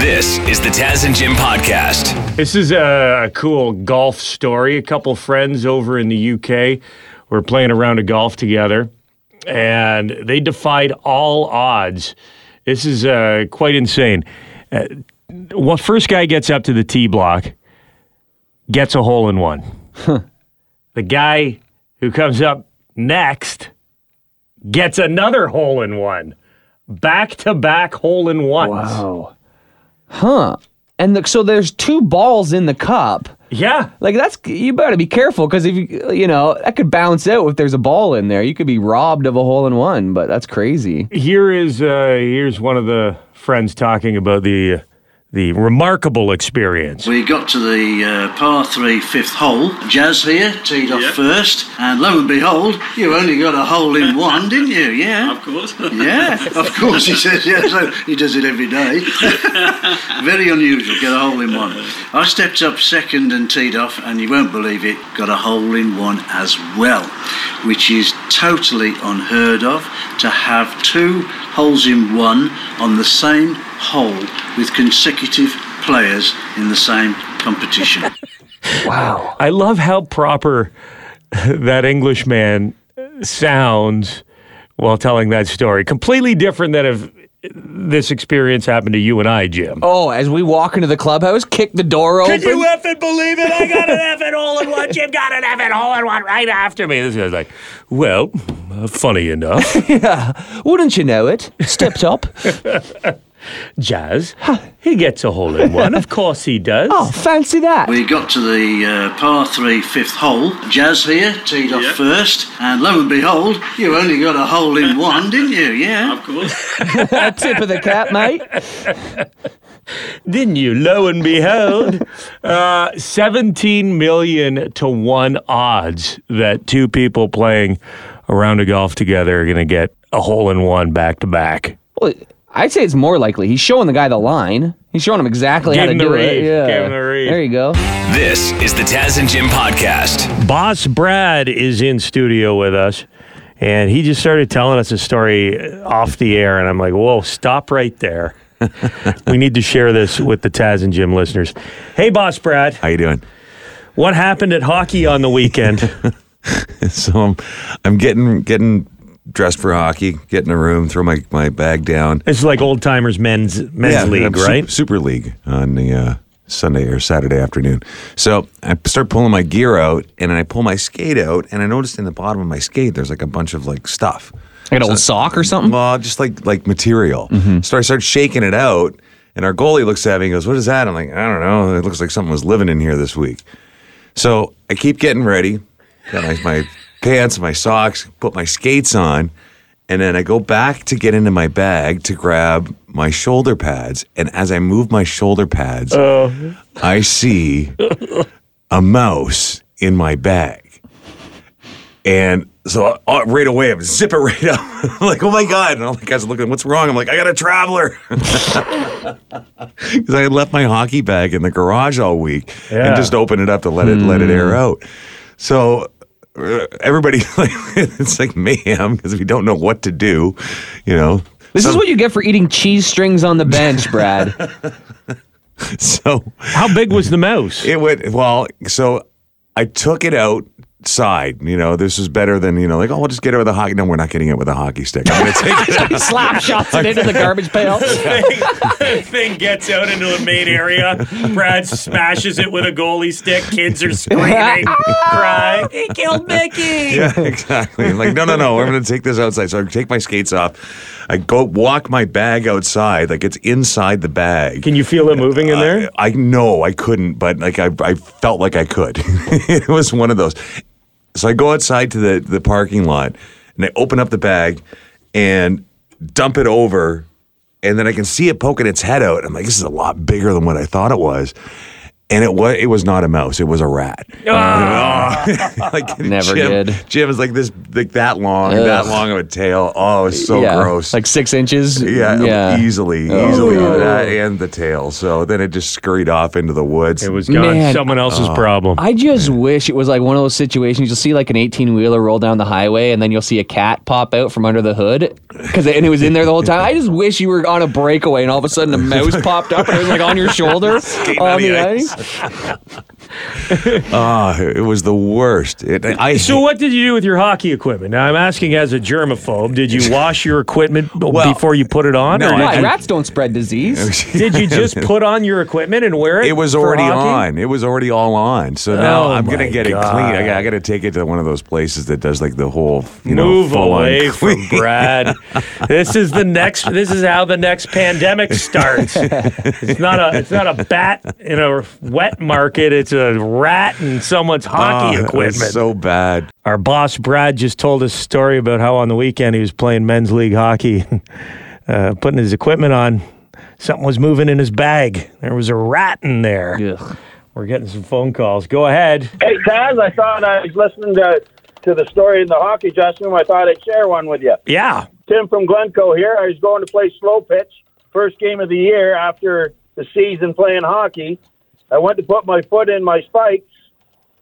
This is the Taz and Jim podcast. This is a, a cool golf story. A couple friends over in the UK were playing a round of golf together, and they defied all odds. This is uh, quite insane. Uh, well, first guy gets up to the tee block, gets a hole in one. the guy who comes up next gets another hole in one. Back to back hole in ones. Wow. Huh. And the, so there's two balls in the cup. Yeah. Like that's you better be careful because if you you know that could bounce out if there's a ball in there. You could be robbed of a hole in one. But that's crazy. Here is uh, here's one of the friends talking about the the remarkable experience. We got to the uh, par three fifth hole. Jazz here, teed off first, and lo and behold, you only got a hole in one, didn't you? Yeah. Of course. Yeah, of course, he says, yeah, so he does it every day. Very unusual, get a hole in one. I stepped up second and teed off, and you won't believe it, got a hole in one as well, which is totally unheard of to have two holes in one on the same hole with consecutive players in the same competition. Wow. I love how proper that Englishman sounds while telling that story. Completely different than if this experience happened to you and I, Jim. Oh, as we walk into the clubhouse, kick the door open. Could you effing believe it? I got an effing hole in one. Jim got an effing hole in one right after me. This guy's like, well, uh, funny enough. Yeah, wouldn't you know it? Stepped up. Jazz, he gets a hole in one. Of course he does. Oh, fancy that. We got to the uh, par three fifth hole. Jazz here, teed off Yeah. first, and lo and behold, you only got a hole in one, didn't you? Yeah. Of course. Tip of the cap, mate. Didn't you? Lo and behold, uh, 17 million to one odds that two people playing a round of golf together are going to get a hole in one back to back. Well, I'd say it's more likely. He's showing the guy the line. He's showing him exactly Give how to him the do read. it. Yeah. Give him the read. There you go. This is the Taz and Jim podcast. Boss Brad is in studio with us, and he just started telling us a story off the air, and I'm like, whoa, stop right there. we need to share this with the Taz and Jim listeners. Hey, Boss Brad, How you doing? what happened at hockey on the weekend? So I'm, I'm getting getting dressed for hockey, get in a room, throw my, my bag down. It's like old timers men's men's Yeah, league, I'm su- right? Super, League on the uh, Sunday or Saturday afternoon. So I start pulling my gear out, and then I pull my skate out, and I noticed in the bottom of my skate there's like a bunch of like stuff. Like an old sock or something? Well, just like like material. So I start shaking it out, and our goalie looks at me and goes, "What is that?" I'm like, "I don't know. It looks like something was living in here this week." So I keep getting ready, got my, my pants, my socks, put my skates on, and then I go back to get into my bag to grab my shoulder pads. And as I move my shoulder pads, I see a mouse in my bag. And so uh, right away, I'm zip it right up. I'm like, oh my God. And all the guys are looking, what's wrong? I'm like, I got a traveler. Because I had left my hockey bag in the garage all week Yeah. and just opened it up to let it let it air out. So everybody, like, it's like mayhem because we don't know what to do, you know. This is what you get for eating cheese strings on the bench, Brad. So How big was the mouse? it went well. So I took it outside. You know, this is better than you know, like oh, we'll just get it with a hockey. No, we're not getting it with a hockey stick. I'm gonna take it. Slap shots it into the garbage pail. thing, thing gets out into a main area. Brad smashes it with a goalie stick. Kids are screaming, ah, crying. He killed Mickey. Yeah, exactly. I'm like, no, no, no. I'm going to take this outside. So I take my skates off. I go walk my bag outside, like it's inside the bag. Can you feel it moving in there? I, I know I couldn't, but like I, I felt like I could. it was one of those. So I go outside to the the parking lot and I open up the bag and dump it over, and then I can see it poking its head out. I'm like, this is a lot bigger than what I thought it was. And it was it was not a mouse; it was a rat. Ah. like Never Jim, did. Jim is like this, like that long, that long of a tail. Oh, it was so yeah, gross. Like six inches. yeah, yeah. easily, Oh. easily that and the tail. So then it just scurried off into the woods. It was gone. Man. Someone else's oh. problem. I just wish it was like one of those situations you'll see like an 18 wheeler roll down the highway and then you'll see a cat pop out from under the hood because and it was in there the whole time. I just wish you were on a breakaway and all of a sudden a mouse popped up and it was like on your shoulder on on the the ice. Ah, it was the worst. It, I So what did you do with your hockey equipment? Now I'm asking as a germaphobe, did you wash your equipment b- Well, before you put it on? no, or did Why you, rats don't spread disease? did you just put on your equipment and wear it? It was for already hockey? on. It was already all on. So now Oh I'm gonna my get it clean. I got, I got to take it to one of those places that does like the whole you Move know full on away from clean. Brad. this is the next. This is how the next pandemic starts. It's not a. It's not a bat in a wet market. It's a rat in someone's hockey it was equipment. so bad. Our boss Brad just told us a story about how on the weekend he was playing men's league hockey, uh, putting his equipment on. Something was moving in his bag. There was a rat in there. Ugh. We're getting some phone calls. Go ahead. Hey, Taz, I thought I was listening to, to the story in the hockey dressing room. I thought I'd share one with you. Yeah. Tim from Glencoe here. I was going to play slow pitch, first game of the year after the season playing hockey. I went to put my foot in my spikes,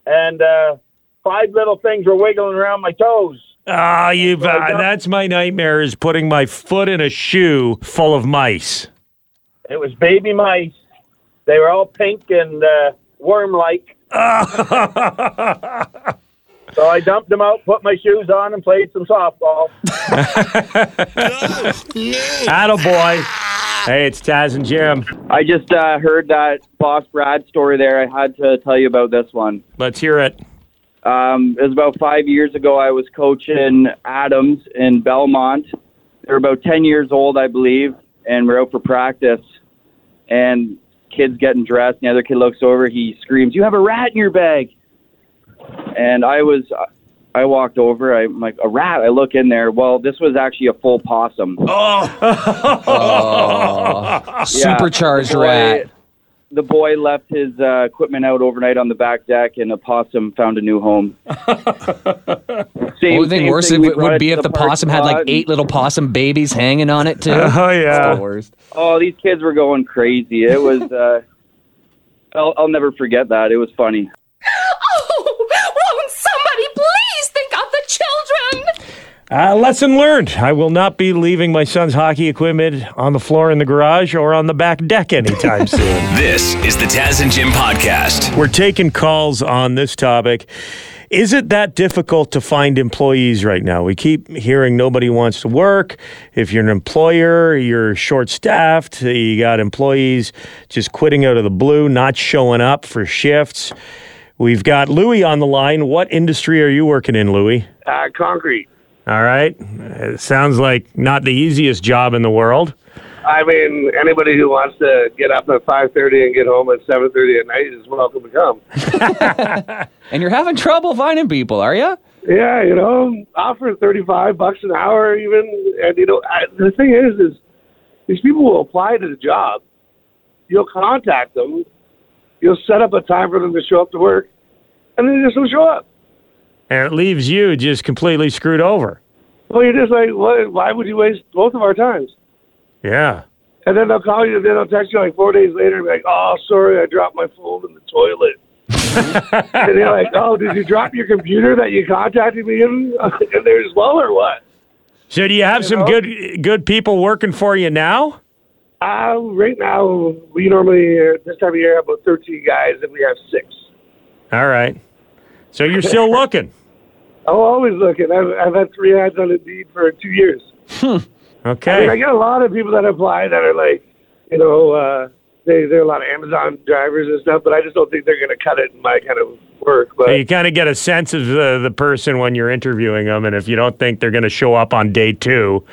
and uh, five little things were wiggling around my toes. Ah, you've so uh, that's my nightmare is putting my foot in a shoe full of mice. It was baby mice. They were all pink and uh, worm-like. so I dumped them out, put my shoes on, and played some softball. Attaboy. Hey, it's Taz and Jim. I just uh, heard that Boss Brad story there. I had to tell you about this one. Let's hear it. Um, it was about five years ago. I was coaching Atoms in Belmont. They're about 10 years old, I believe, and we're out for practice. And kid's getting dressed, and the other kid looks over. He screams, You have a rat in your bag. And I was, I walked over. I'm like, A rat? I look in there. Well, this was actually a full possum. Oh, supercharged the boy, rat. The boy left his uh, equipment out overnight on the back deck, and a possum found a new home. same, Only thing worse thing, it would be to if the parking possum had like eight little possum babies hanging on it too. Oh, yeah. The worst. Oh, these kids were going crazy. It was. Uh, I'll, I'll never forget that. It was funny. Oh, won't somebody please think of the children? Uh, lesson learned. I will not be leaving my son's hockey equipment on the floor in the garage or on the back deck anytime soon. This is the Taz and Jim podcast. We're taking calls on this topic. Is it that difficult to find employees right now? We keep hearing nobody wants to work. If you're an employer, you're short staffed. You got employees just quitting out of the blue, not showing up for shifts. We've got Louie on the line. What industry are you working in, Louie? Uh, concrete. All right. It sounds like not the easiest job in the world. I mean, anybody who wants to get up at five thirty and get home at seven thirty at night is welcome to come. And you're having trouble finding people, are you? Yeah, you know, offer thirty five bucks an hour even, and you know, I, the thing is, is these people will apply to the job. You'll contact them. You'll set up a time for them to show up to work, and then they just don't show up. And it leaves you just completely screwed over. Well, you're just like, why would you waste both of our times? Yeah. And then they'll call you, and then they'll text you like four days later, and be like, "Oh, sorry, I dropped my phone in the toilet." and they're like, "Oh, did you drop your computer that you contacted me in, in there as well, or what?" So do you have some know? good good people working for you now? Uh, right now, we normally uh, this time of year have about thirteen guys, and we have six. All right. So you're still looking. I'm always looking. I've, I've had three ads on Indeed for two years. I mean, I get a lot of people that apply that are like, you know, uh, they they're a lot of Amazon drivers and stuff, but I just don't think they're going to cut it in my kind of work. But So you kind of get a sense of the, the person when you're interviewing them, and if you don't think they're going to show up on day two,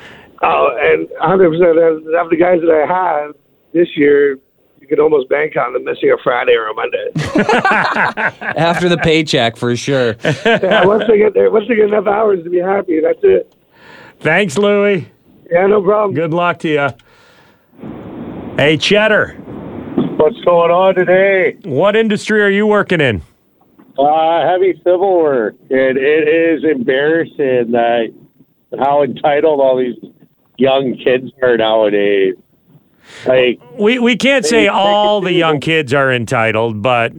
Oh, and 100 percent of the guys that I had this year, you could almost bank on them missing a Friday or a Monday. After the paycheck, for sure. yeah, once they get there, once they get enough hours to be happy, that's it. thanks, Louie. Yeah, no problem. Good luck to you. Hey, Cheddar. What's What's going on today? What industry are you working in? Uh, heavy civil work, and it is embarrassing that how entitled all these young kids are nowadays. Like, We we can't They- say all the young kids are entitled, but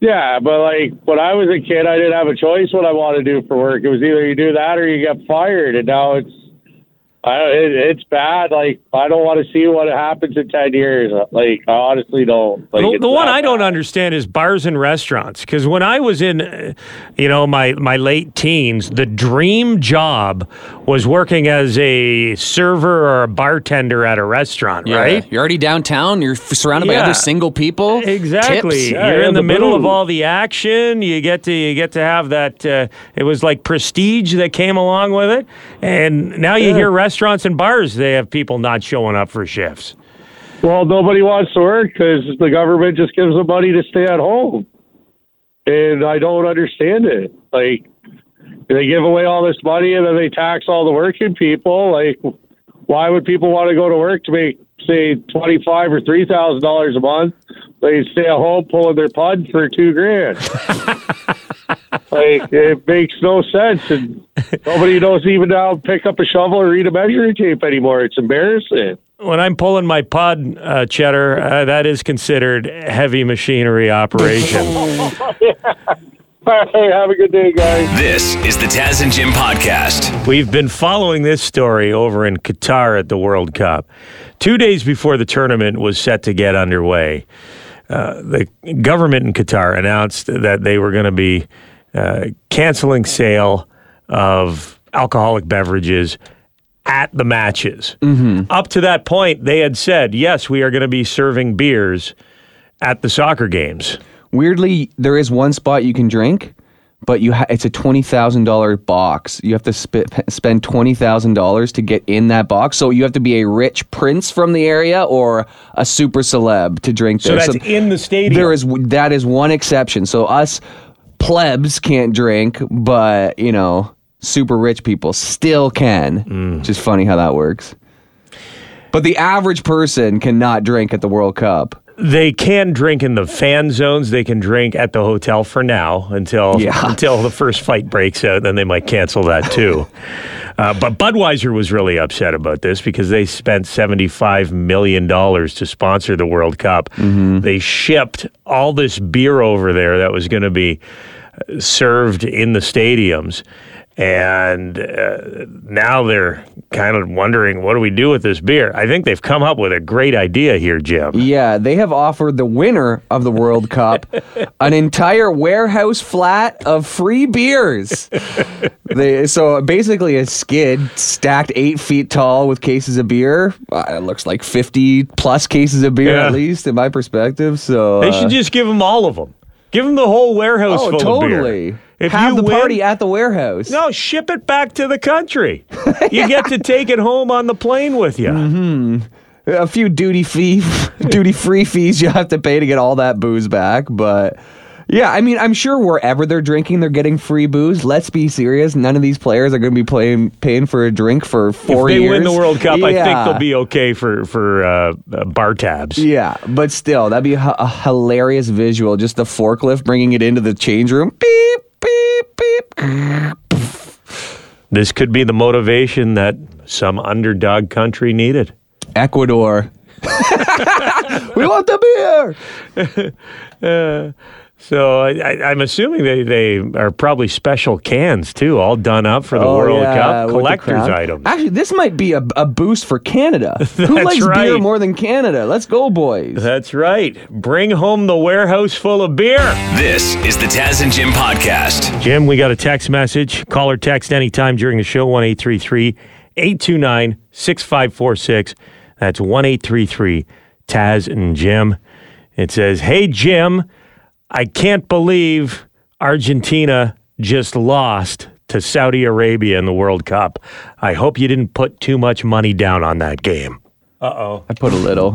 yeah, but like when I was a kid, I didn't have a choice what I wanted to do for work. It was either you do that or you get fired, and now it's. I, it, it's bad. Like I don't want to see what happens in ten years. Like I honestly don't. Like the, the one that I don't understand is bars and restaurants. Because when I was in, you know, my my late teens, the dream job was working as a server or a bartender at a restaurant, Yeah, right? You're already downtown. You're f- surrounded by other single people. Exactly. Tips. Yeah, You're yeah, in the, the middle of all the action. You get to you get to have that. Uh, it was like prestige that came along with it, and now you hear restaurants and bars they have people not showing up for shifts. Well, nobody wants to work because the government just gives them money to stay at home, and I don't understand it. Like they give away all this money and then they tax all the working people. Like, why would people want to go to work to make say twenty five or three thousand dollars a month? They stay at home pulling their pud for two grand. like it makes no sense, and nobody knows even how to pick up a shovel or read a measuring tape anymore. It's embarrassing. When I'm pulling my pod, uh, cheddar, uh, that is considered heavy machinery operation. Hey, have a good day, guys. This is the Taz and Jim podcast. We've been following this story over in Qatar at the World Cup. Two days before the tournament was set to get underway, uh, the government in Qatar announced that they were going to be uh, canceling sale of alcoholic beverages at the matches. Up to that point, they had said, yes, we are going to be serving beers at the soccer games. Weirdly, there is one spot you can drink, but you ha- it's a twenty thousand dollar box. You have to sp- spend twenty thousand dollars to get in that box. So you have to be a rich prince from the area or a super celeb to drink So there. that's in the stadium. There is that is one exception. So us plebs can't drink, but you know, super rich people still can. Mm. Which is funny how that works. But the average person cannot drink at the World Cup. They can drink in the fan zones. They can drink at the hotel for now until Yeah. until the first fight breaks out. Then they might cancel that too. uh, but Budweiser was really upset about this because they spent seventy five million dollars to sponsor the World Cup. They shipped all this beer over there that was going to be served in the stadiums. And uh, now they're kind of wondering, what do we do with this beer? I think they've come up with a great idea here, Jim. Yeah, they have offered the winner of the World Cup an entire warehouse flat of free beers. they, so basically, a skid stacked eight feet tall with cases of beer. Uh, it looks like 50 plus cases of beer, Yeah. at least, in my perspective. So They uh, should just give them all of them. Give them the whole warehouse Oh, full of beer. totally. If Have you the win- party at the warehouse. No, ship it back to the country. You get to take it home on the plane with you. Mm-hmm. a few duty fee duty free fees you have to pay to get all that booze back but yeah i mean i'm sure wherever they're drinking they're getting free booze. Let's be serious. None of these players are going to be playing paying for a drink for four years. if they years win the World Cup, I think they'll be okay for for uh, uh, bar tabs. yeah but still that'd be a, a hilarious visual. Just the forklift bringing it into the change room. Beep beep beep. This could be the motivation that some underdog country needed. ecuador. We want the beer. Uh, so I, I, I'm assuming they, they are probably special cans too, all done up for the Oh, World yeah, Cup collector's items. Actually, this might be a, a boost for Canada. Who That's likes beer more than Canada? Let's go, boys. That's right. Bring home the warehouse full of beer. This is the Taz and Jim podcast. Jim, we got a text message. Call or text anytime during the show, 1 829 6546. That's 1 Taz and Jim. It says, Hey, Jim, I can't believe Argentina just lost to Saudi Arabia in the World Cup. I hope you didn't put too much money down on that game. Uh oh. I put a little.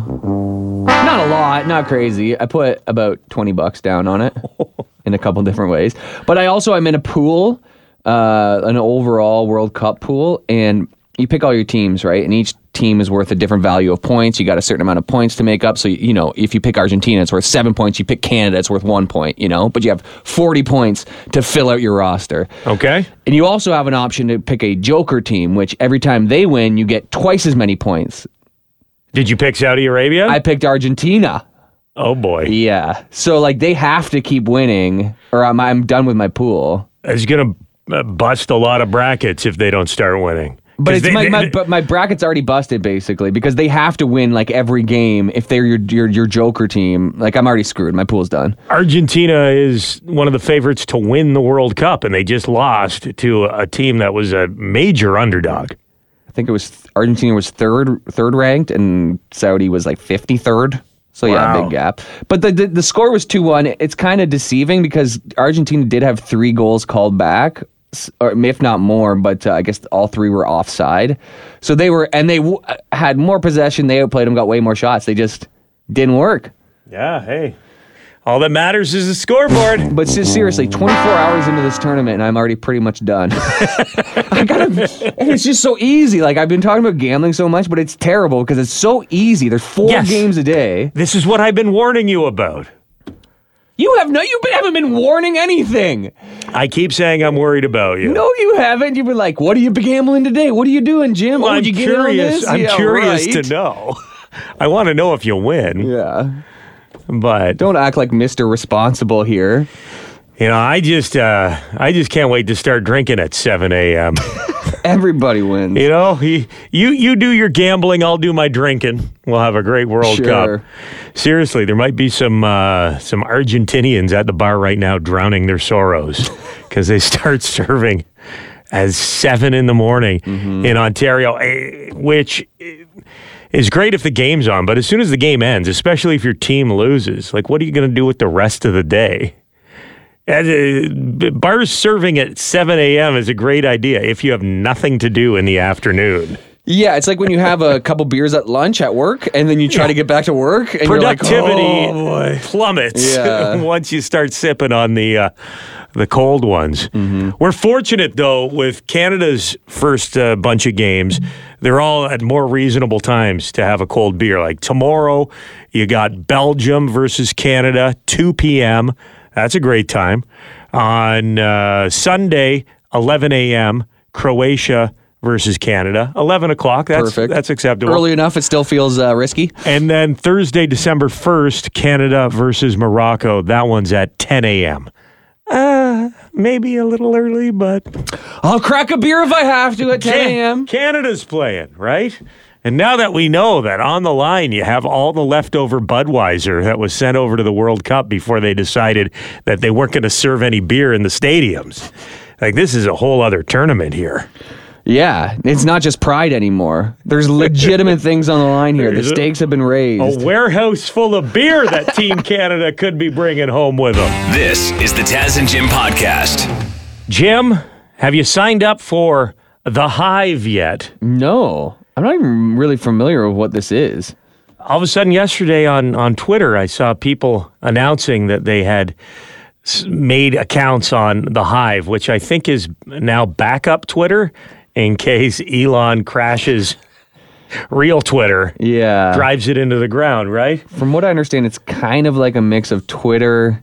Not a lot, not crazy. I put about 20 bucks down on it in a couple different ways. But I also I'm in a pool, uh, an overall World Cup pool and you pick all your teams, right? And each team is worth a different value of points. You got a certain amount of points to make up. So you know, if you pick Argentina, it's worth seven points. You pick Canada, it's worth one point. You know, but you have forty points to fill out your roster. Okay. And you also have an option to pick a joker team, which every time they win, you get twice as many points. Did you pick Saudi Arabia? I picked Argentina. oh boy. Yeah. So like they have to keep winning, or I'm, I'm done with my pool. It's going to uh, bust a lot of brackets if they don't start winning. But it's they- my, they- my but my bracket's already busted basically because they have to win like every game if they're your your your joker team. Like I'm already screwed. My pool's done. Argentina is one of the favorites to win the World Cup, and they just lost to a team that was a major underdog. I think it was Argentina was third third ranked and Saudi was like 53rd. So yeah, Wow. big gap. But the the, the score was 2-1. It's kind of deceiving because Argentina did have 3 goals called back or if not more, but uh, I guess all three were offside. So they were and they w- had more possession, they outplayed them, got way more shots. They just didn't work. Yeah, hey. All that matters is the scoreboard. But seriously, 24 hours into this tournament, and I'm already pretty much done. I gotta. and It's just so easy. Like I've been talking about gambling so much, but it's terrible because it's so easy. There's four Yes. games a day. This is what I've been warning you about. You have no. You haven't been warning anything. I keep saying I'm worried about you. No, you haven't. You've been like, "What are you gambling today? What are you doing, Jim? Well, oh, I'm you get in on curious. this?" I'm Yeah, curious right. to know. I want to know if you win. Yeah. But Don't act like Mr. Responsible here. you know, I just uh, I just can't wait to start drinking at 7 a.m. Everybody wins. you know, you, you you do your gambling, I'll do my drinking. We'll have a great World Sure. Cup. Seriously, there might be some uh, some Argentinians at the bar right now drowning their sorrows because they start serving at seven in the morning Mm-hmm. in Ontario, eh, which is great if the game's on. But as soon as the game ends, especially if your team loses, like what are you going to do with the rest of the day? And, uh, bars serving at 7 a.m. is a great idea if you have nothing to do in the afternoon. Yeah, it's like when you have a couple beers at lunch at work, and then you try to get back to work, and you're like, Productivity "Oh, boy." plummets Yeah. once you start sipping on the uh, the cold ones. Mm-hmm. We're fortunate though with Canada's first uh, bunch of games. They're all at more reasonable times to have a cold beer. Like tomorrow, you got Belgium versus Canada, 2 p.m. That's a great time. On uh, Sunday, 11 a.m., Croatia versus Canada, 11 o'clock. That's Perfect. that's acceptable. Early enough, it still feels uh, risky. And then Thursday, December 1st, Canada versus Morocco. That one's at 10 a.m. Uh, maybe a little early, but I'll crack a beer if I have to at 10 Can- a.m. Canada's playing, right? And now that we know that on the line you have all the leftover Budweiser that was sent over to the World Cup before they decided that they weren't going to serve any beer in the stadiums. Like this is a whole other tournament here. Yeah, it's not just pride anymore. There's legitimate things on the line here. The There's a- stakes have been raised. A warehouse full of beer that Team Canada could be bringing home with them. This is the Taz and Jim podcast. Jim, have you signed up for the Hive yet? No, I'm not even really familiar with what this is. All of a sudden, yesterday on, on Twitter, I saw people announcing that they had made accounts on the Hive, which I think is now backup Twitter in case Elon crashes real Twitter, Yeah. drives it into the ground, right? From what I understand, it's kind of like a mix of Twitter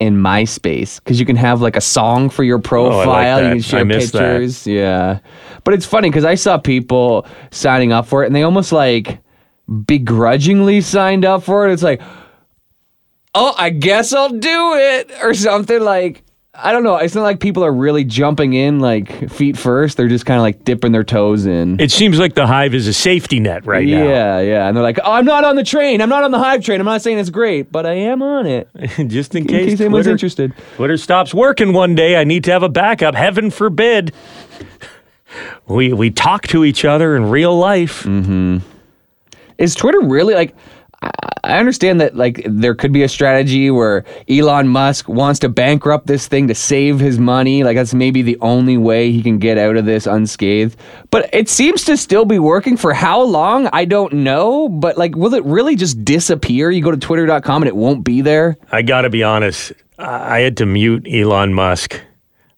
and MySpace because you can have like a song for your oh, profile. Oh, that. You can I share missed that. pictures. Yeah. But it's funny because I saw people signing up for it and they almost like begrudgingly signed up for it. It's like, oh, I guess I'll do it or something like. I don't know. It's not like people are really jumping in like feet first. They're just kind of like dipping their toes in. It seems like the Hive is a safety net right now. Yeah, yeah. And they're like, oh, I'm not on the train. I'm not on the Hive train. I'm not saying it's great, but I am on it. Just in In case, case anyone's Twitter, interested. Twitter stops working one day, I need to have a backup. Heaven forbid. We we talk to each other in real life. Mm-hmm. Is Twitter really like? I- understand that like there could be a strategy where Elon Musk wants to bankrupt this thing to save his money. Like that's maybe the only way he can get out of this unscathed. But it seems to still be working for how long? I don't know. But like, will it really just disappear? You go to twitter.com and it won't be there? I got to be honest. I had to mute Elon Musk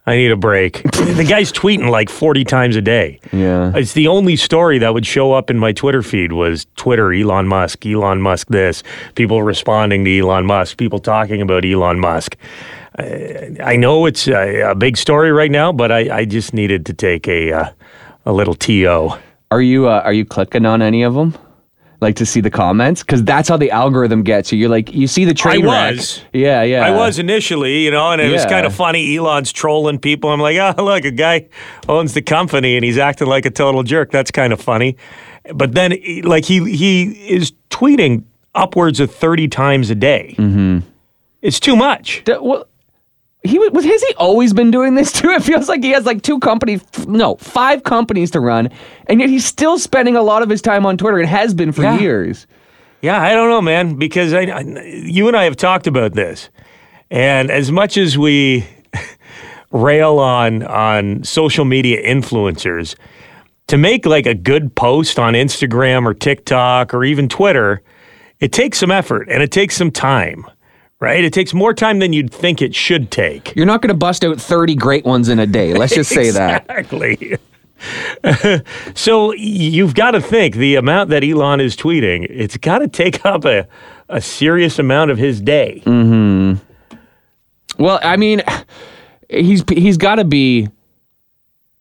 I need a break. the guy's tweeting like 40 times a day. Yeah. It's the only story that would show up in my Twitter feed was Twitter, Elon Musk, Elon Musk this, people responding to Elon Musk, people talking about Elon Musk. I, I know it's a, a big story right now, but I, I just needed to take a uh, a little TO. Are you uh, are you clicking on any of them? Like to see the comments because that's how the algorithm gets you. You're like you see the train I wreck. was. Yeah, yeah. I was initially, you know, and it was Yeah. kind of funny. Elon's trolling people. I'm like, oh, look, a guy owns the company and he's acting like a total jerk. That's kind of funny. But then, like, he he is tweeting upwards of 30 times a day. Mm-hmm. It's too much. D- well, he was. Has he always been doing this too? It feels like he has like two companies, no, five companies to run, and yet he's still spending a lot of his time on Twitter and has been for Yeah. years. Yeah, I don't know, man, because I, I- you and I have talked about this, and as much as we rail on on social media influencers, to make like a good post on Instagram or TikTok or even Twitter, it takes some effort and it takes some time, right? It takes more time than you'd think it should take. You're not going to bust out 30 great ones in a day. Let's just say that. Exactly. so you've got to think the amount that Elon is tweeting, it's got to take up a, a serious amount of his day. Hmm. Well, I mean, he's he's got to be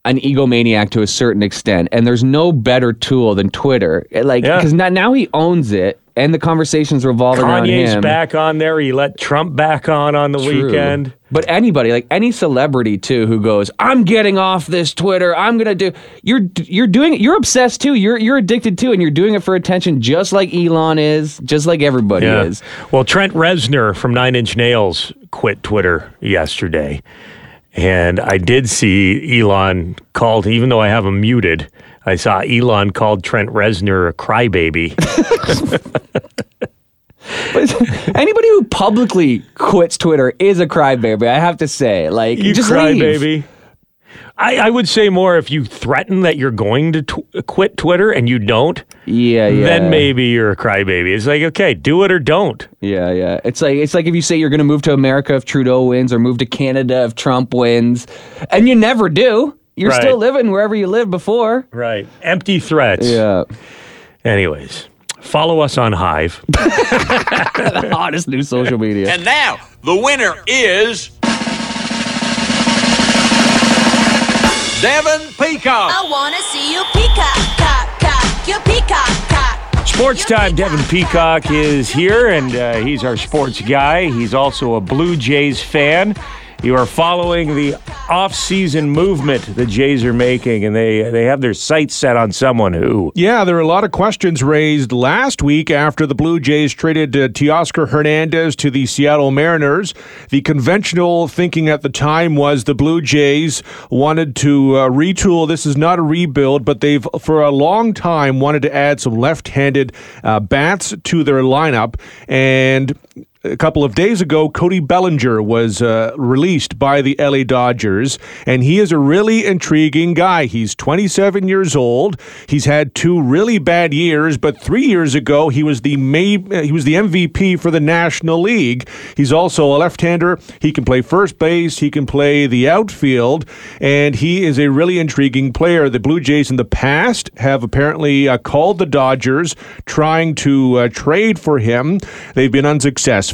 an egomaniac to a certain extent, and there's no better tool than Twitter. Like, Yeah. because now, now he owns it, and the conversations revolve around Kanye's him. back on there. He let Trump back on on the True. weekend. But anybody, like any celebrity too, who goes, "I'm getting off this Twitter. I'm gonna do." You're you're doing. You're obsessed too. You're you're addicted too, and you're doing it for attention, just like Elon is, just like everybody Yeah. is. Well, Trent Reznor from Nine Inch Nails quit Twitter yesterday. And I did see Elon called, even though I have him muted, I saw Elon called Trent Reznor a crybaby. But anybody who publicly quits Twitter is a crybaby. I have to say, like, you just cry, leave. baby. I, I would say more if you threaten that you're going to tw- quit Twitter and you don't, Yeah, yeah. then maybe you're a crybaby. It's like, okay, do it or don't. Yeah, yeah. It's like it's like if you say you're going to move to America if Trudeau wins, or move to Canada if Trump wins, and you never do. You're Right. still living wherever you lived before. Right. Empty threats. Yeah. Anyways, follow us on Hive. the hottest new social media. And now, the winner is. Devin Peacock. I wanna see you peacock, cock, cock, you peacock, cock. Sports time. Devin Peacock is here, and uh, he's our sports guy. He's also a Blue Jays fan. You are following the off-season movement the Jays are making, and they they have their sights set on someone who. Yeah, there were a lot of questions raised last week after the Blue Jays traded uh, Teoscar Hernandez to the Seattle Mariners. The conventional thinking at the time was the Blue Jays wanted to uh, retool. This is not a rebuild, but they've for a long time wanted to add some left-handed uh, bats to their lineup and a couple of days ago, Cody Bellinger was uh, released by the LA Dodgers, and he is a really intriguing guy. He's 27 years old. He's had two really bad years, but three years ago he was the May, he was the MVP for the National League. He's also a left-hander. He can play first base. He can play the outfield, and he is a really intriguing player. The Blue Jays in the past have apparently uh, called the Dodgers trying to uh, trade for him. They've been unsuccessful,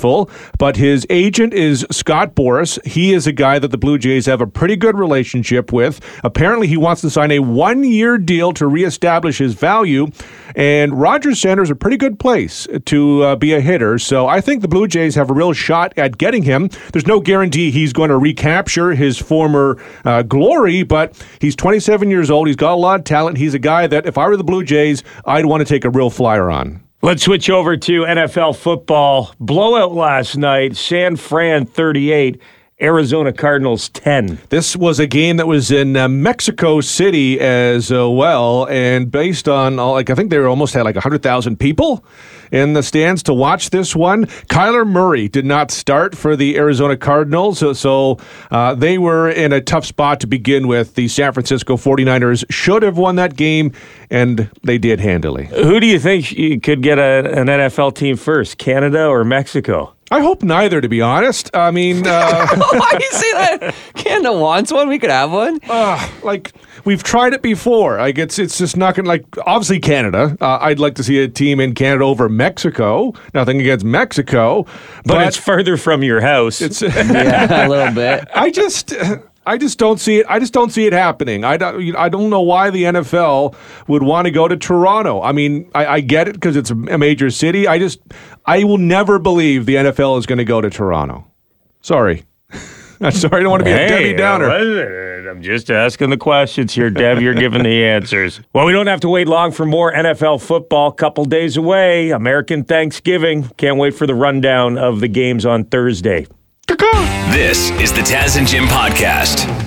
but his agent is Scott Boras. He is a guy that the Blue Jays have a pretty good relationship with. Apparently, he wants to sign a one year deal to reestablish his value. And Rogers Center is a pretty good place to uh, be a hitter. So I think the Blue Jays have a real shot at getting him. There's no guarantee he's going to recapture his former uh, glory, but he's 27 years old. He's got a lot of talent. He's a guy that, if I were the Blue Jays, I'd want to take a real flyer on. Let's switch over to NFL football. Blowout last night. San Fran 38, Arizona Cardinals 10. This was a game that was in uh, Mexico City as uh, well, and based on all, like I think they almost had like hundred thousand people in the stands to watch this one. Kyler Murray did not start for the Arizona Cardinals, so, so uh, they were in a tough spot to begin with. The San Francisco 49ers should have won that game, and they did handily. Who do you think could get a, an NFL team first, Canada or Mexico? I hope neither, to be honest. I mean, uh, Why do you say that? Canada wants one. We could have one. uh, like we've tried it before. Like it's it's just not gonna like obviously Canada. Uh, I'd like to see a team in Canada over Mexico. Nothing against Mexico, But, it's further from your house. It's Yeah, a little bit. I just. I just don't see it. I just don't see it happening. I don't. know, I don't know why the NFL would want to go to Toronto. I mean, I, I get it because it's a major city. I just, I will never believe the NFL is going to go to Toronto. Sorry, I'm sorry. I don't want to be a Debbie Downer. uh, I'm just asking the questions here, Dev. You're giving the answers. Well, we don't have to wait long for more NFL football. Couple days away, American Thanksgiving. Can't wait for the rundown of the games on Thursday. This is the Taz and Jim podcast.